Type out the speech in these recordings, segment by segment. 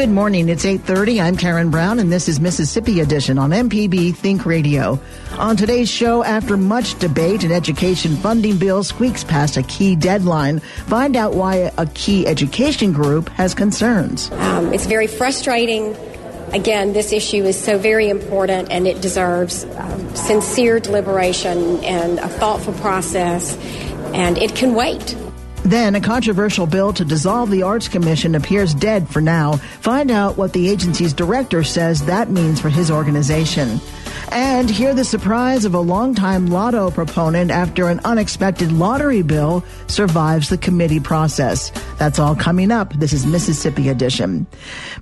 Good morning. It's 8:30. I'm Karen Brown and this is Mississippi Edition on MPB Think Radio. On today's show, after much debate, an education funding bill squeaks past a key deadline. Find out why a key education group has concerns. Um, it's very frustrating. Again, this issue is so very important and it deserves um, sincere deliberation and a thoughtful process, and it can wait. Then, a controversial bill to dissolve the Arts Commission appears dead for now. Find out what the agency's director says that means for his organization. And hear the surprise of a longtime lotto proponent after an unexpected lottery bill survives the committee process. That's all coming up. This is Mississippi Edition.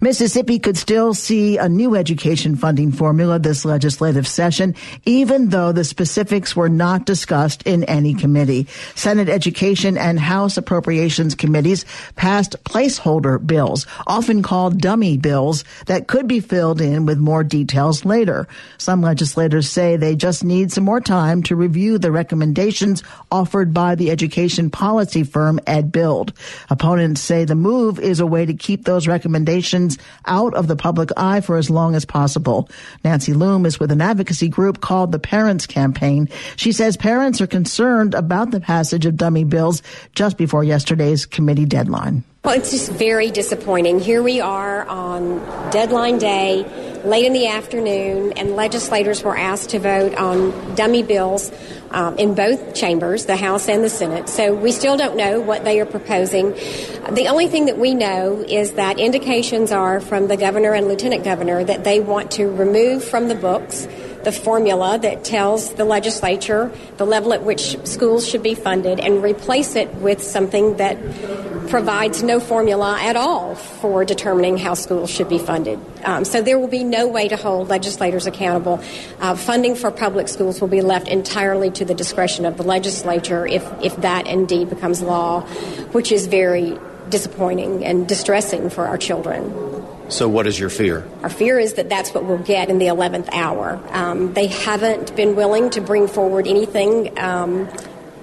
Mississippi could still see a new education funding formula this legislative session, even though the specifics were not discussed in any committee. Senate Education and House Appropriations Committees passed placeholder bills, often called dummy bills, that could be filled in with more details later. Some say they just need some more time to review the recommendations offered by the education policy firm EdBuild. Opponents say the move is a way to keep those recommendations out of the public eye for as long as possible. Nancy Loome is with an advocacy group called the Parents Campaign. She says parents are concerned about the passage of dummy bills just before yesterday's committee deadline. Well, it's just very disappointing. Here we are on deadline day, late in the afternoon, and legislators were asked to vote on dummy bills um, in both chambers, the House and the Senate. So we still don't know what they are proposing. The only thing that we know is that indications are from the governor and lieutenant governor that they want to remove from the books the formula that tells the legislature the level at which schools should be funded and replace it with something that provides no formula at all for determining how schools should be funded. Um, so there will be no way to hold legislators accountable. Uh, funding for public schools will be left entirely to the discretion of the legislature if, if that indeed becomes law, which is very disappointing and distressing for our children. So, what is your fear? Our fear is that that's what we'll get in the 11th hour. Um, they haven't been willing to bring forward anything um,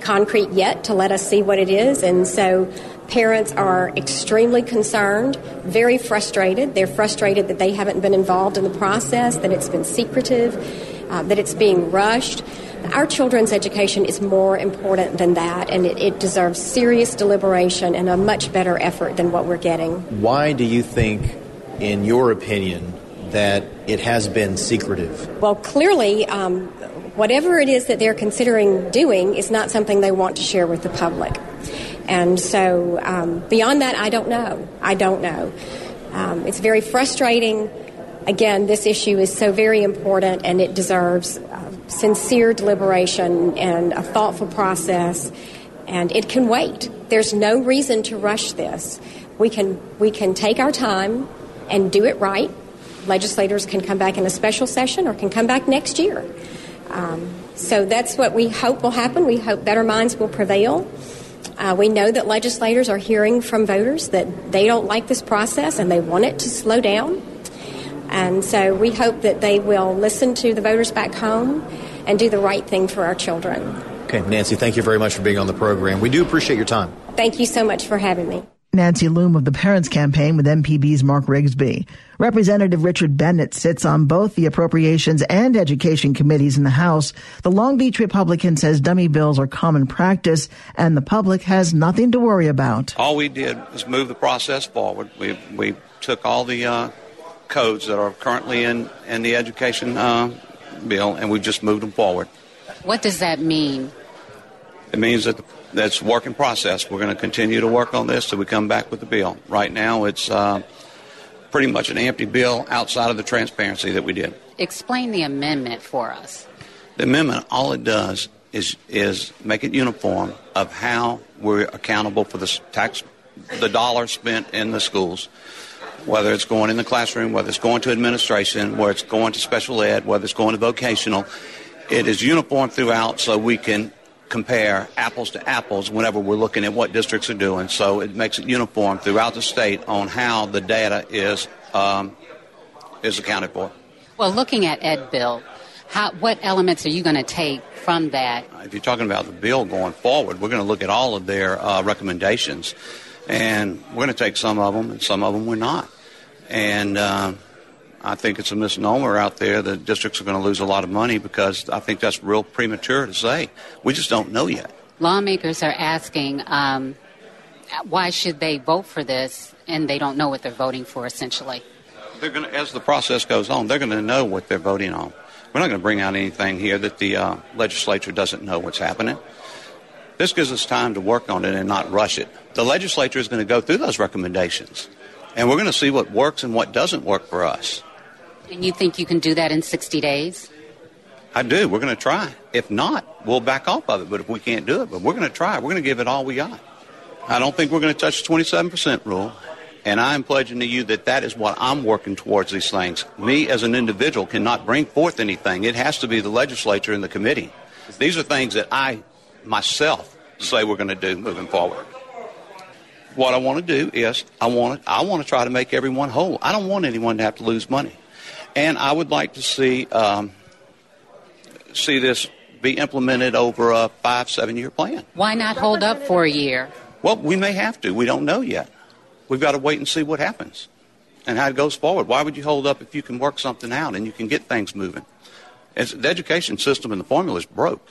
concrete yet to let us see what it is, and so parents are extremely concerned, very frustrated. They're frustrated that they haven't been involved in the process, that it's been secretive, uh, that it's being rushed. Our children's education is more important than that, and it, it deserves serious deliberation and a much better effort than what we're getting. Why do you think in your opinion, that it has been secretive? Well, clearly, um, whatever it is that they're considering doing is not something they want to share with the public. And so, um, beyond that, I don't know. I don't know. Um, it's very frustrating. Again, this issue is so very important and it deserves uh, sincere deliberation and a thoughtful process, and it can wait. There's no reason to rush this. We can, we can take our time and do it right. Legislators can come back in a special session or can come back next year. Um, so that's what we hope will happen. We hope better minds will prevail. Uh, we know that legislators are hearing from voters that they don't like this process and they want it to slow down. And so we hope that they will listen to the voters back home and do the right thing for our children. Okay, Nancy, thank you very much for being on the program. We do appreciate your time. Thank you so much for having me. Nancy Loome of the Parents Campaign with MPB's Mark Rigsby. Representative Richard Bennett sits on both the Appropriations and Education committees in the House. The Long Beach Republican says dummy bills are common practice and the public has nothing to worry about. All we did was move the process forward. We, we took all the uh, codes that are currently in, in the education uh, bill and we just moved them forward. What does that mean? It means that the that's work in process. We're going to continue to work on this till we come back with the bill. Right now, it's uh, pretty much an empty bill outside of the transparency that we did. Explain the amendment for us. The amendment, all it does is is make it uniform of how we're accountable for the tax, the dollars spent in the schools. whether it's going in the classroom, whether it's going to administration, whether it's going to special ed, whether it's going to vocational. It is uniform throughout so we can compare apples to apples whenever we're looking at what districts are doing. So it makes it uniform throughout the state on how the data is um, is accounted for. Well, looking at EdBuild, how, what elements are you going to take from that? If you're talking about the bill going forward, we're going to look at all of their uh, recommendations, and we're going to take some of them, and some of them we're not. And uh, I think it's a misnomer out there that districts are going to lose a lot of money because I think that's real premature to say. We just don't know yet. Lawmakers are asking um, why should they vote for this, and they don't know what they're voting for, essentially. They're going to, as the process goes on, they're going to know what they're voting on. We're not going to bring out anything here that the uh, legislature doesn't know what's happening. This gives us time to work on it and not rush it. The legislature is going to go through those recommendations, and we're going to see what works and what doesn't work for us. And you think you can do that in 60 days? I do. We're going to try. If not, we'll back off of it. But if we can't do it, but we're going to try. We're going to give it all we got. I don't think we're going to touch the 27% rule. And I am pledging to you that that is what I'm working towards these things. Me as an individual cannot bring forth anything. It has to be the legislature and the committee. These are things that I myself say we're going to do moving forward. What I want to do is I want to, I want to try to make everyone whole. I don't want anyone to have to lose money. And I would like to see um, see this be implemented over a five, seven year plan. Why not hold up for a year? Well, we may have to. We don't know yet. We've got to wait and see what happens and how it goes forward. Why would you hold up if you can work something out and you can get things moving? It's, the education system and the formula is broke.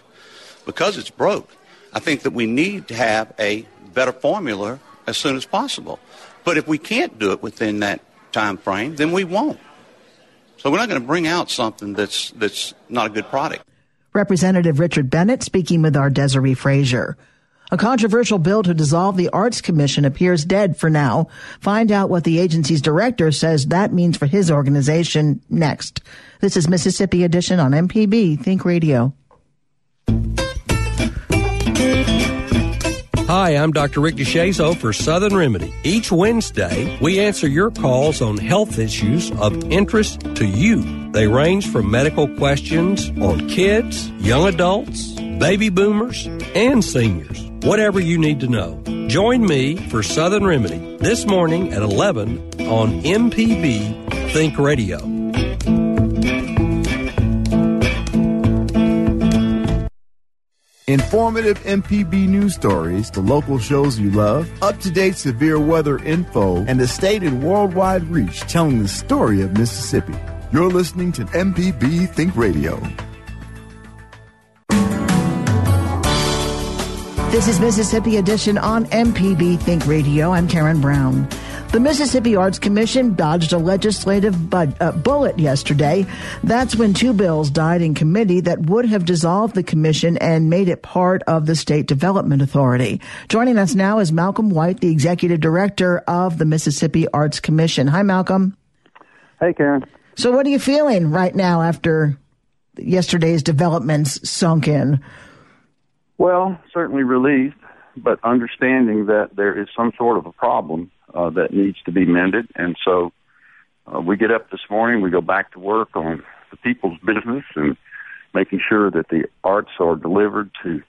Because it's broke, I think that we need to have a better formula as soon as possible. But if we can't do it within that time frame, then we won't. So we're not going to bring out something that's that's not a good product. Representative Richard Bennett speaking with our Desiree Frazier. A controversial bill to dissolve the Arts Commission appears dead for now. Find out what the agency's director says that means for his organization next. This is Mississippi Edition on MPB Think Radio. Hi, I'm Dr. Rick DeShazo for Southern Remedy. Each Wednesday, we answer your calls on health issues of interest to you. They range from medical questions on kids, young adults, baby boomers, and seniors whatever you need to know. Join me for Southern Remedy this morning at 11 on MPB Think Radio. Informative MPB news stories, the local shows you love, up to date severe weather info, and the state and worldwide reach telling the story of Mississippi. You're listening to MPB Think Radio. This is Mississippi Edition on MPB Think Radio. I'm Karen Brown. The Mississippi Arts Commission dodged a legislative bud, uh, bullet yesterday. That's when two bills died in committee that would have dissolved the commission and made it part of the State Development Authority. Joining us now is Malcolm White, the executive director of the Mississippi Arts Commission. Hi, Malcolm. Hey, Karen. So, what are you feeling right now after yesterday's developments sunk in? Well, certainly relieved, but understanding that there is some sort of a problem uh, that needs to be mended. And so uh, we get up this morning, we go back to work on the people's business and making sure that the arts are delivered to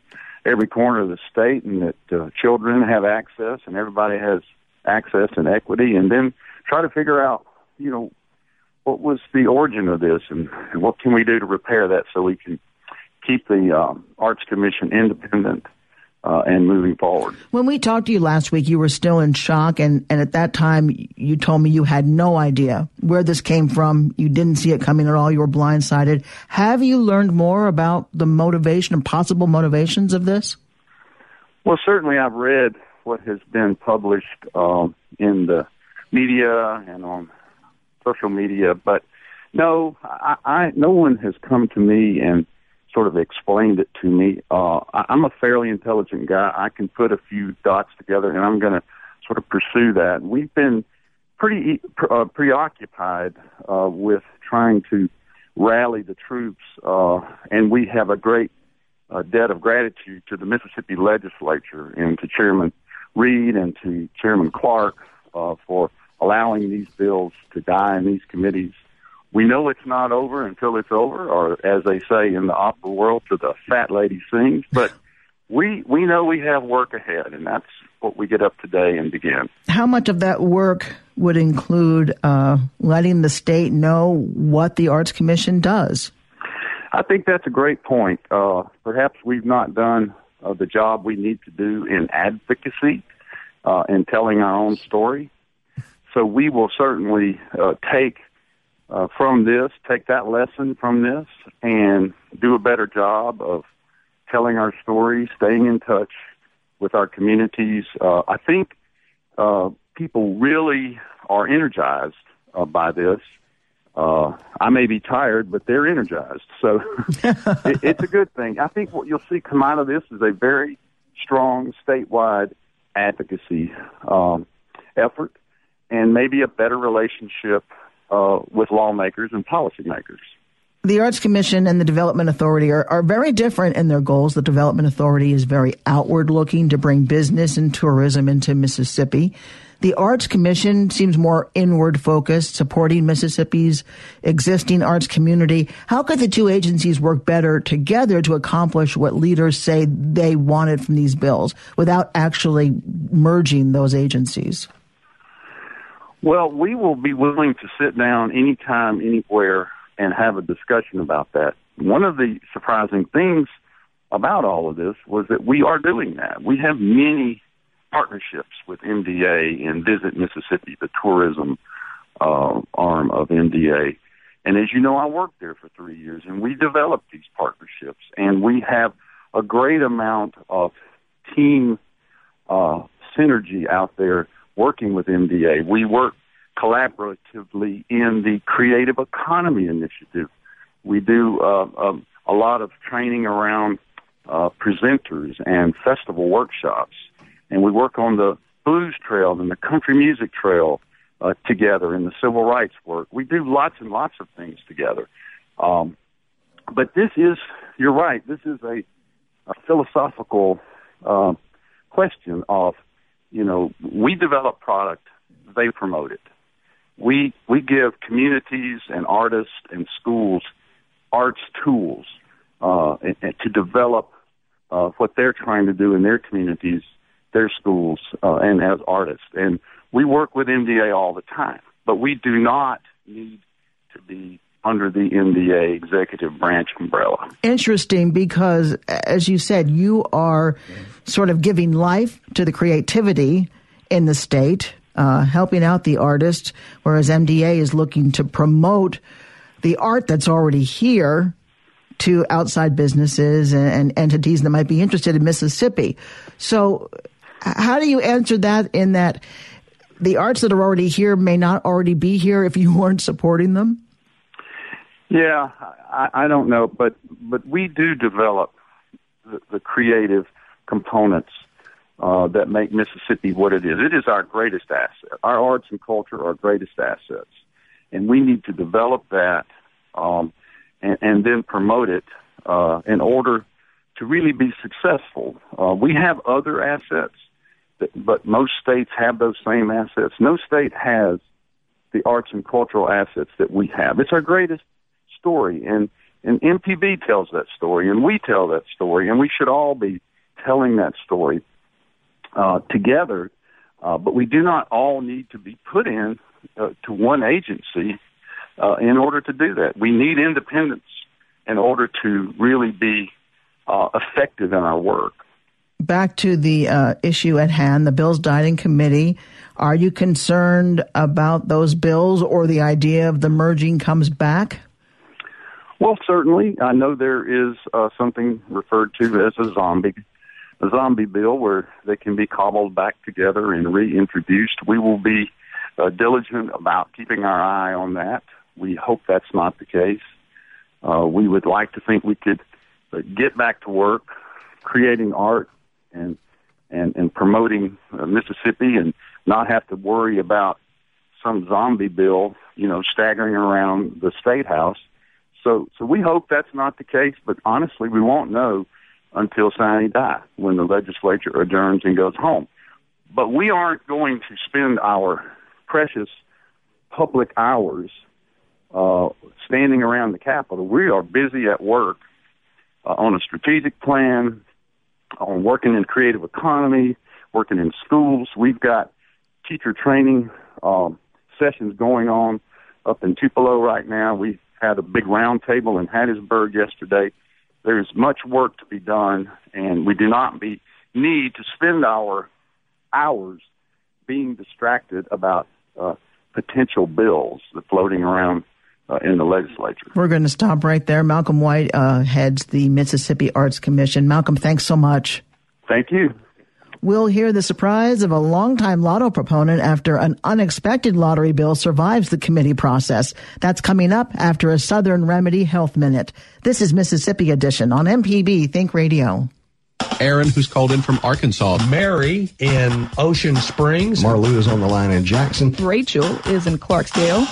every corner of the state and that uh, children have access and everybody has access and equity. And then try to figure out, you know, what was the origin of this and, and what can we do to repair that so we can keep the um, Arts Commission independent uh, and moving forward. When we talked to you last week, you were still in shock, and, and at that time, you told me you had no idea where this came from. You didn't see it coming at all. You were blindsided. Have you learned more about the motivation and possible motivations of this? Well, certainly I've read what has been published um, in the media and on social media, but no, I, I no one has come to me and sort of explained it to me. Uh, I, I'm a fairly intelligent guy. I can put a few dots together, and I'm going to sort of pursue that. We've been pretty uh, preoccupied uh, with trying to rally the troops, uh, and we have a great uh, debt of gratitude to the Mississippi legislature and to Chairman Reed and to Chairman Clark uh, for allowing these bills to die in these committees. We know it's not over until it's over, or as they say in the opera world, to the fat lady sings. But we we know we have work ahead, and that's what we get up today and begin. How much of that work would include uh, letting the state know what the Arts Commission does? I think that's a great point. Uh, perhaps we've not done uh, the job we need to do in advocacy uh, and telling our own story. So we will certainly uh, take uh, from this, take that lesson from this, and do a better job of telling our story, staying in touch with our communities. Uh, I think uh, people really are energized uh, by this. Uh, I may be tired, but they're energized. So it, it's a good thing. I think what you'll see come out of this is a very strong statewide advocacy um, effort and maybe a better relationship uh, with lawmakers and policymakers. The Arts Commission and the Development Authority are, are very different in their goals. The Development Authority is very outward looking to bring business and tourism into Mississippi. The Arts Commission seems more inward focused, supporting Mississippi's existing arts community. How could the two agencies work better together to accomplish what leaders say they wanted from these bills without actually merging those agencies? Well, we will be willing to sit down anytime, anywhere and have a discussion about that. One of the surprising things about all of this was that we are doing that. We have many partnerships with MDA and Visit Mississippi, the tourism uh, arm of MDA. And as you know, I worked there for three years, and we developed these partnerships, and we have a great amount of team uh, synergy out there working with MDA. We work collaboratively in the Creative Economy Initiative. We do uh, um, a lot of training around uh, presenters and festival workshops, and we work on the blues trail and the country music trail uh, together in the civil rights work. We do lots and lots of things together. Um, but this is, you're right, this is a, a philosophical uh, question of, you know, we develop product, they promote it we we give communities and artists and schools arts tools uh, and, and to develop uh, what they're trying to do in their communities, their schools, uh, and as artists. And we work with MDA all the time, but we do not need to be under the MDA executive branch umbrella. Interesting because, as you said, you are sort of giving life to the creativity in the state uh, helping out the artist, whereas MDA is looking to promote the art that's already here to outside businesses and, and entities that might be interested in Mississippi. So, how do you answer that in that the arts that are already here may not already be here if you weren't supporting them? Yeah, I, I don't know, but but we do develop the, the creative components uh, that make Mississippi what it is. It is our greatest asset. Our arts and culture are our greatest assets, and we need to develop that um, and, and then promote it uh, in order to really be successful. Uh, we have other assets, that, but most states have those same assets. No state has the arts and cultural assets that we have. It's our greatest story, and and MPB tells that story, and we tell that story, and we should all be telling that story uh, together. Uh, but we do not all need to be put in uh, to one agency uh, in order to do that. We need independence in order to really be uh, effective in our work. Back to the uh, issue at hand, the bills died in committee. Are you concerned about those bills or the idea of the merging comes back? Well, certainly. I know there is uh, something referred to as a zombie a zombie bill where they can be cobbled back together and reintroduced. We will be uh, diligent about keeping our eye on that. We hope that's not the case. Uh, we would like to think we could uh, get back to work, creating art and and and promoting uh, Mississippi, and not have to worry about some zombie bill, you know, staggering around the state house. So so we hope that's not the case, but honestly, we won't know until sine die when the legislature adjourns and goes home. But we aren't going to spend our precious public hours uh, standing around the Capitol. We are busy at work uh, on a strategic plan, on working in creative economy, working in schools. We've got teacher training um, sessions going on up in Tupelo right now. We had a big roundtable in Hattiesburg yesterday. There's much work to be done, and we do not be, need to spend our hours being distracted about uh, potential bills that floating around uh, in the legislature. We're going to stop right there. Malcolm White uh, heads the Mississippi Arts Commission. Malcolm, thanks so much. Thank you. We'll hear the surprise of a longtime lotto proponent after an unexpected lottery bill survives the committee process. That's coming up after a Southern Remedy Health Minute. This is Mississippi Edition on MPB Think Radio. Aaron, who's called in from Arkansas. Mary in Ocean Springs. Marlou is on the line in Jackson. Rachel is in Clarksdale.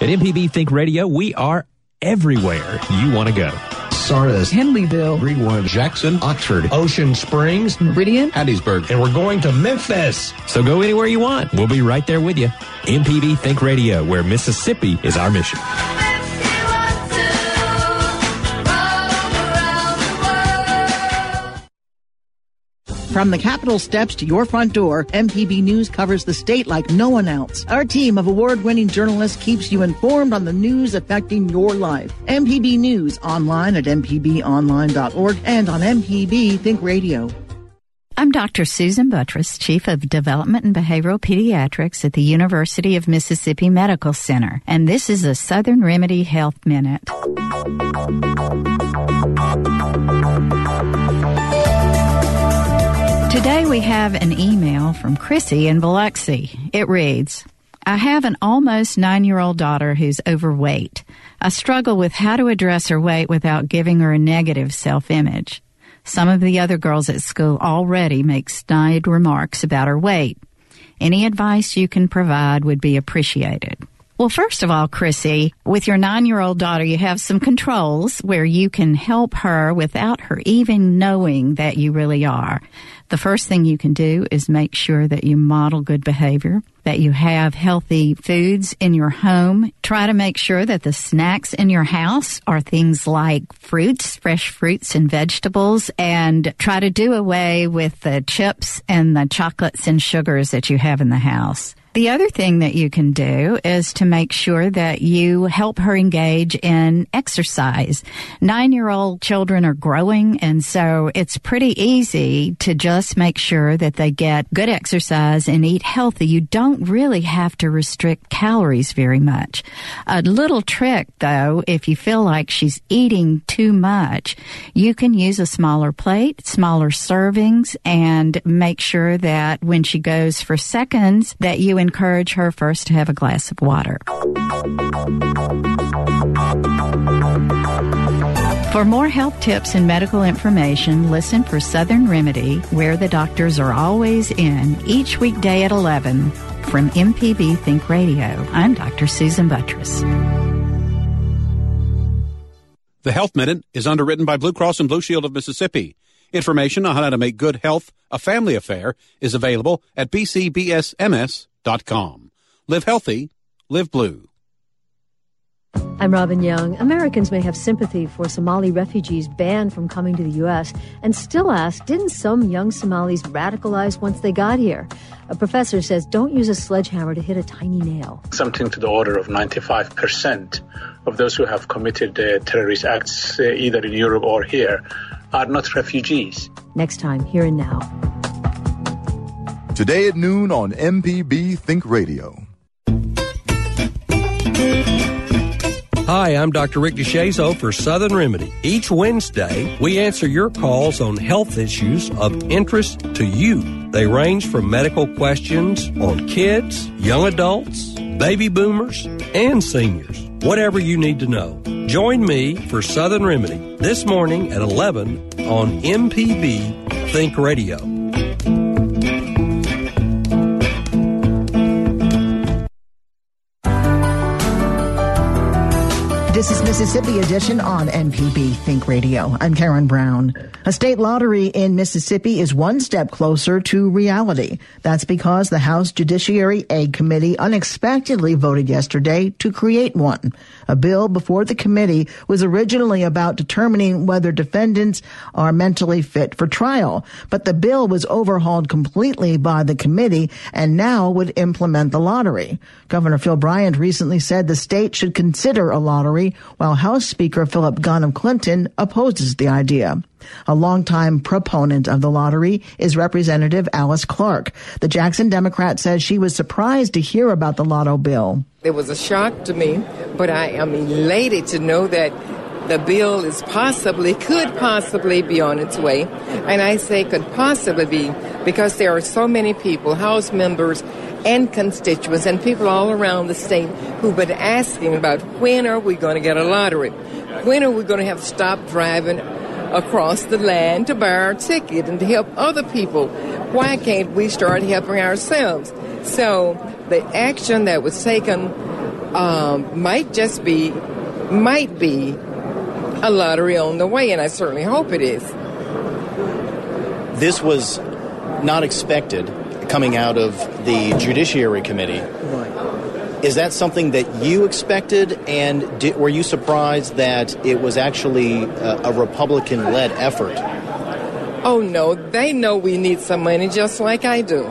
At MPB Think Radio, we are everywhere you want to go. Sardis, Henleyville, Greenwood, Jackson, Oxford, Ocean Springs, Meridian, Hattiesburg, and we're going to Memphis. So go anywhere you want. We'll be right there with you. MPB Think Radio, where Mississippi is our mission. From the Capitol steps to your front door, MPB News covers the state like no one else. Our team of award winning journalists keeps you informed on the news affecting your life. MPB News online at MPBOnline.org and on MPB Think Radio. I'm Dr. Susan Buttross, Chief of Development and Behavioral Pediatrics at the University of Mississippi Medical Center, and this is a Southern Remedy Health Minute. Today we have an email from Chrissy in Biloxi. It reads, I have an almost nine year old daughter who's overweight. I struggle with how to address her weight without giving her a negative self image. Some of the other girls at school already make snide remarks about her weight. Any advice you can provide would be appreciated. Well, first of all, Chrissy, with your nine year old daughter, you have some controls where you can help her without her even knowing that you really are. The first thing you can do is make sure that you model good behavior, that you have healthy foods in your home. Try to make sure that the snacks in your house are things like fruits, fresh fruits and vegetables, and try to do away with the chips and the chocolates and sugars that you have in the house. The other thing that you can do is to make sure that you help her engage in exercise. Nine year old children are growing, and so it's pretty easy to just make sure that they get good exercise and eat healthy. You don't really have to restrict calories very much. A little trick, though, if you feel like she's eating too much, you can use a smaller plate, smaller servings, and make sure that when she goes for seconds, that you encourage her first to have a glass of water. For more health tips and medical information, listen for Southern Remedy, where the doctors are always in, each weekday at 11 from MPB Think Radio. I'm Dr. Susan Buttross. The Health Minute is underwritten by Blue Cross and Blue Shield of Mississippi. Information on how to make good health a family affair is available at bcbsms.com. Live healthy, live blue. I'm Robin Young. Americans may have sympathy for Somali refugees banned from coming to the U.S. and still ask, didn't some young Somalis radicalize once they got here? A professor says, don't use a sledgehammer to hit a tiny nail. Something to the order of 95% of those who have committed uh, terrorist acts, uh, either in Europe or here, are not refugees. Next time, here and now. Today at noon on MPB Think Radio. Hi, I'm Dr. Rick DeShazo for Southern Remedy. Each Wednesday, we answer your calls on health issues of interest to you. They range from medical questions on kids, young adults, baby boomers, and seniors. Whatever you need to know. Join me for Southern Remedy this morning at 11 on MPB Think Radio. This is Mississippi Edition on MPB Think Radio. I'm Karen Brown. A state lottery in Mississippi is one step closer to reality. That's because the House Judiciary A Committee unexpectedly voted yesterday to create one. A bill before the committee was originally about determining whether defendants are mentally fit for trial, but the bill was overhauled completely by the committee and now would implement the lottery. Governor Phil Bryant recently said the state should consider a lottery, while House Speaker Philip Gunn of Clinton opposes the idea. A longtime proponent of the lottery is Representative Alyce Clarke. The Jackson Democrat says she was surprised to hear about the lotto bill. It was a shock to me, but I am elated to know that the bill is possibly, could possibly be on its way. And I say could possibly be because there are so many people, House members and constituents and people all around the state who've been asking about when are we going to get a lottery? When are we going to have to stop driving across the land to buy our ticket and to help other people. Why can't we start helping ourselves? So the action that was taken um, might just be, might be a lottery on the way, and I certainly hope it is. This was not expected coming out of the Judiciary Committee. Is that something that you expected, and did, were you surprised that it was actually a, a Republican led effort? Oh, no, they know we need some money just like I do.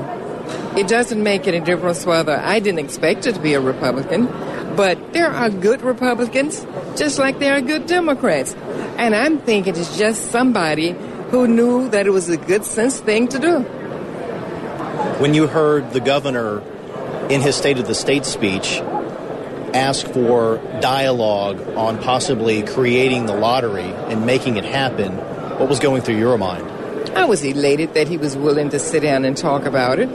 It doesn't make any difference whether I didn't expect it to be a Republican, but there are good Republicans just like there are good Democrats. And I'm thinking it's just somebody who knew that it was a good sense thing to do. When you heard the governor in his State of the State speech, ask for dialogue on possibly creating the lottery and making it happen, what was going through your mind? I was elated that he was willing to sit down and talk about it.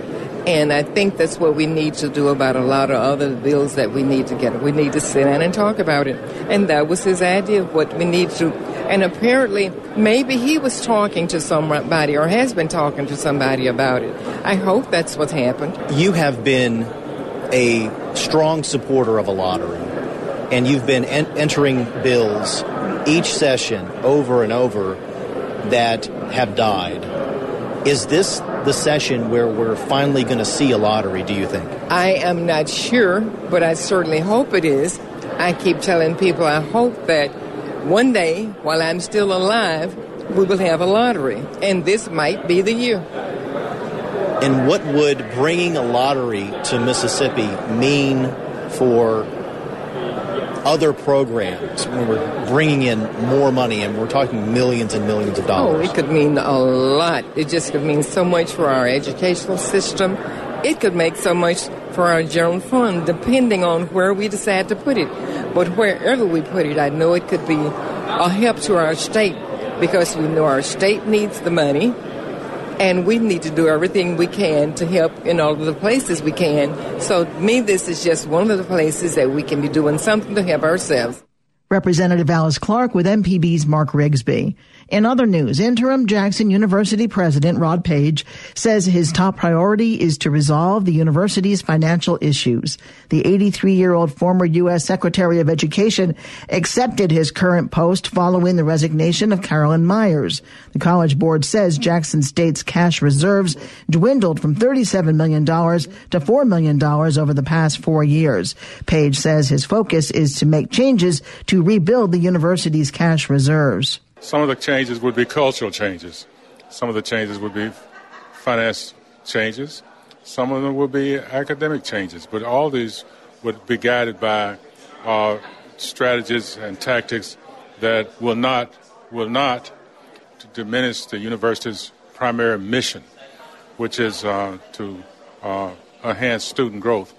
And I think that's what we need to do about a lot of other bills that we need to get. We need to sit down and talk about it. And that was his idea of what we need to. And apparently, maybe he was talking to somebody or has been talking to somebody about it. I hope that's what's happened. You have been a strong supporter of a lottery, and you've been en- entering bills each session over and over that have died. Is this the session where we're finally going to see a lottery, do you think? I am not sure, but I certainly hope it is. I keep telling people I hope that one day, while I'm still alive, we will have a lottery, and this might be the year. And what would bringing a lottery to Mississippi mean for other programs when we're bringing in more money and we're talking millions and millions of dollars? Oh, it could mean a lot. It just could mean so much for our educational system. It could make so much for our general fund, depending on where we decide to put it. But wherever we put it, I know it could be a help to our state because we know our state needs the money and we need to do everything we can to help in all of the places we can. So, me, this is just one of the places that we can be doing something to help ourselves. Representative Alyce Clarke with MPB's Mark Rigsby. In other news, interim Jackson University president Rod Paige says his top priority is to resolve the university's financial issues. The 83 year old former U.S. Secretary of Education accepted his current post following the resignation of Carolyn Meyers. The College Board says Jackson State's cash reserves dwindled from $37 million to $4 million over the past four years. Paige says his focus is to make changes to rebuild the university's cash reserves. Some of the changes would be cultural changes. Some of the changes would be finance changes. Some of them would be academic changes. But all these would be guided by uh, strategies and tactics that will not will not diminish the university's primary mission, which is uh, to uh, enhance student growth.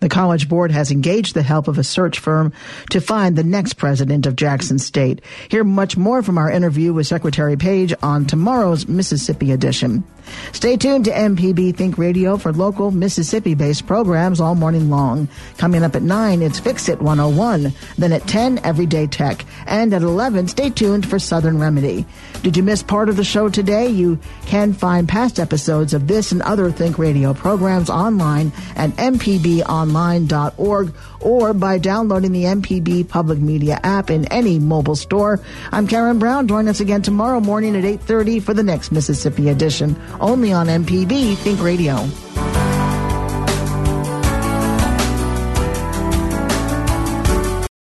The College Board has engaged the help of a search firm to find the next president of Jackson State. Hear much more from our interview with Secretary Paige on tomorrow's Mississippi edition. Stay tuned to MPB Think Radio for local Mississippi based programs all morning long. Coming up at 9, it's Fix It 101. Then at 10, Everyday Tech. And at 11, stay tuned for Southern Remedy. Did you miss part of the show today? You can find past episodes of this and other Think Radio programs online at mpbonline.org. mpbonline.org or by downloading the MPB Public Media app in any mobile store. I'm Karen Brown. Join us again tomorrow morning at 8:30 for the next Mississippi edition, only on MPB Think Radio.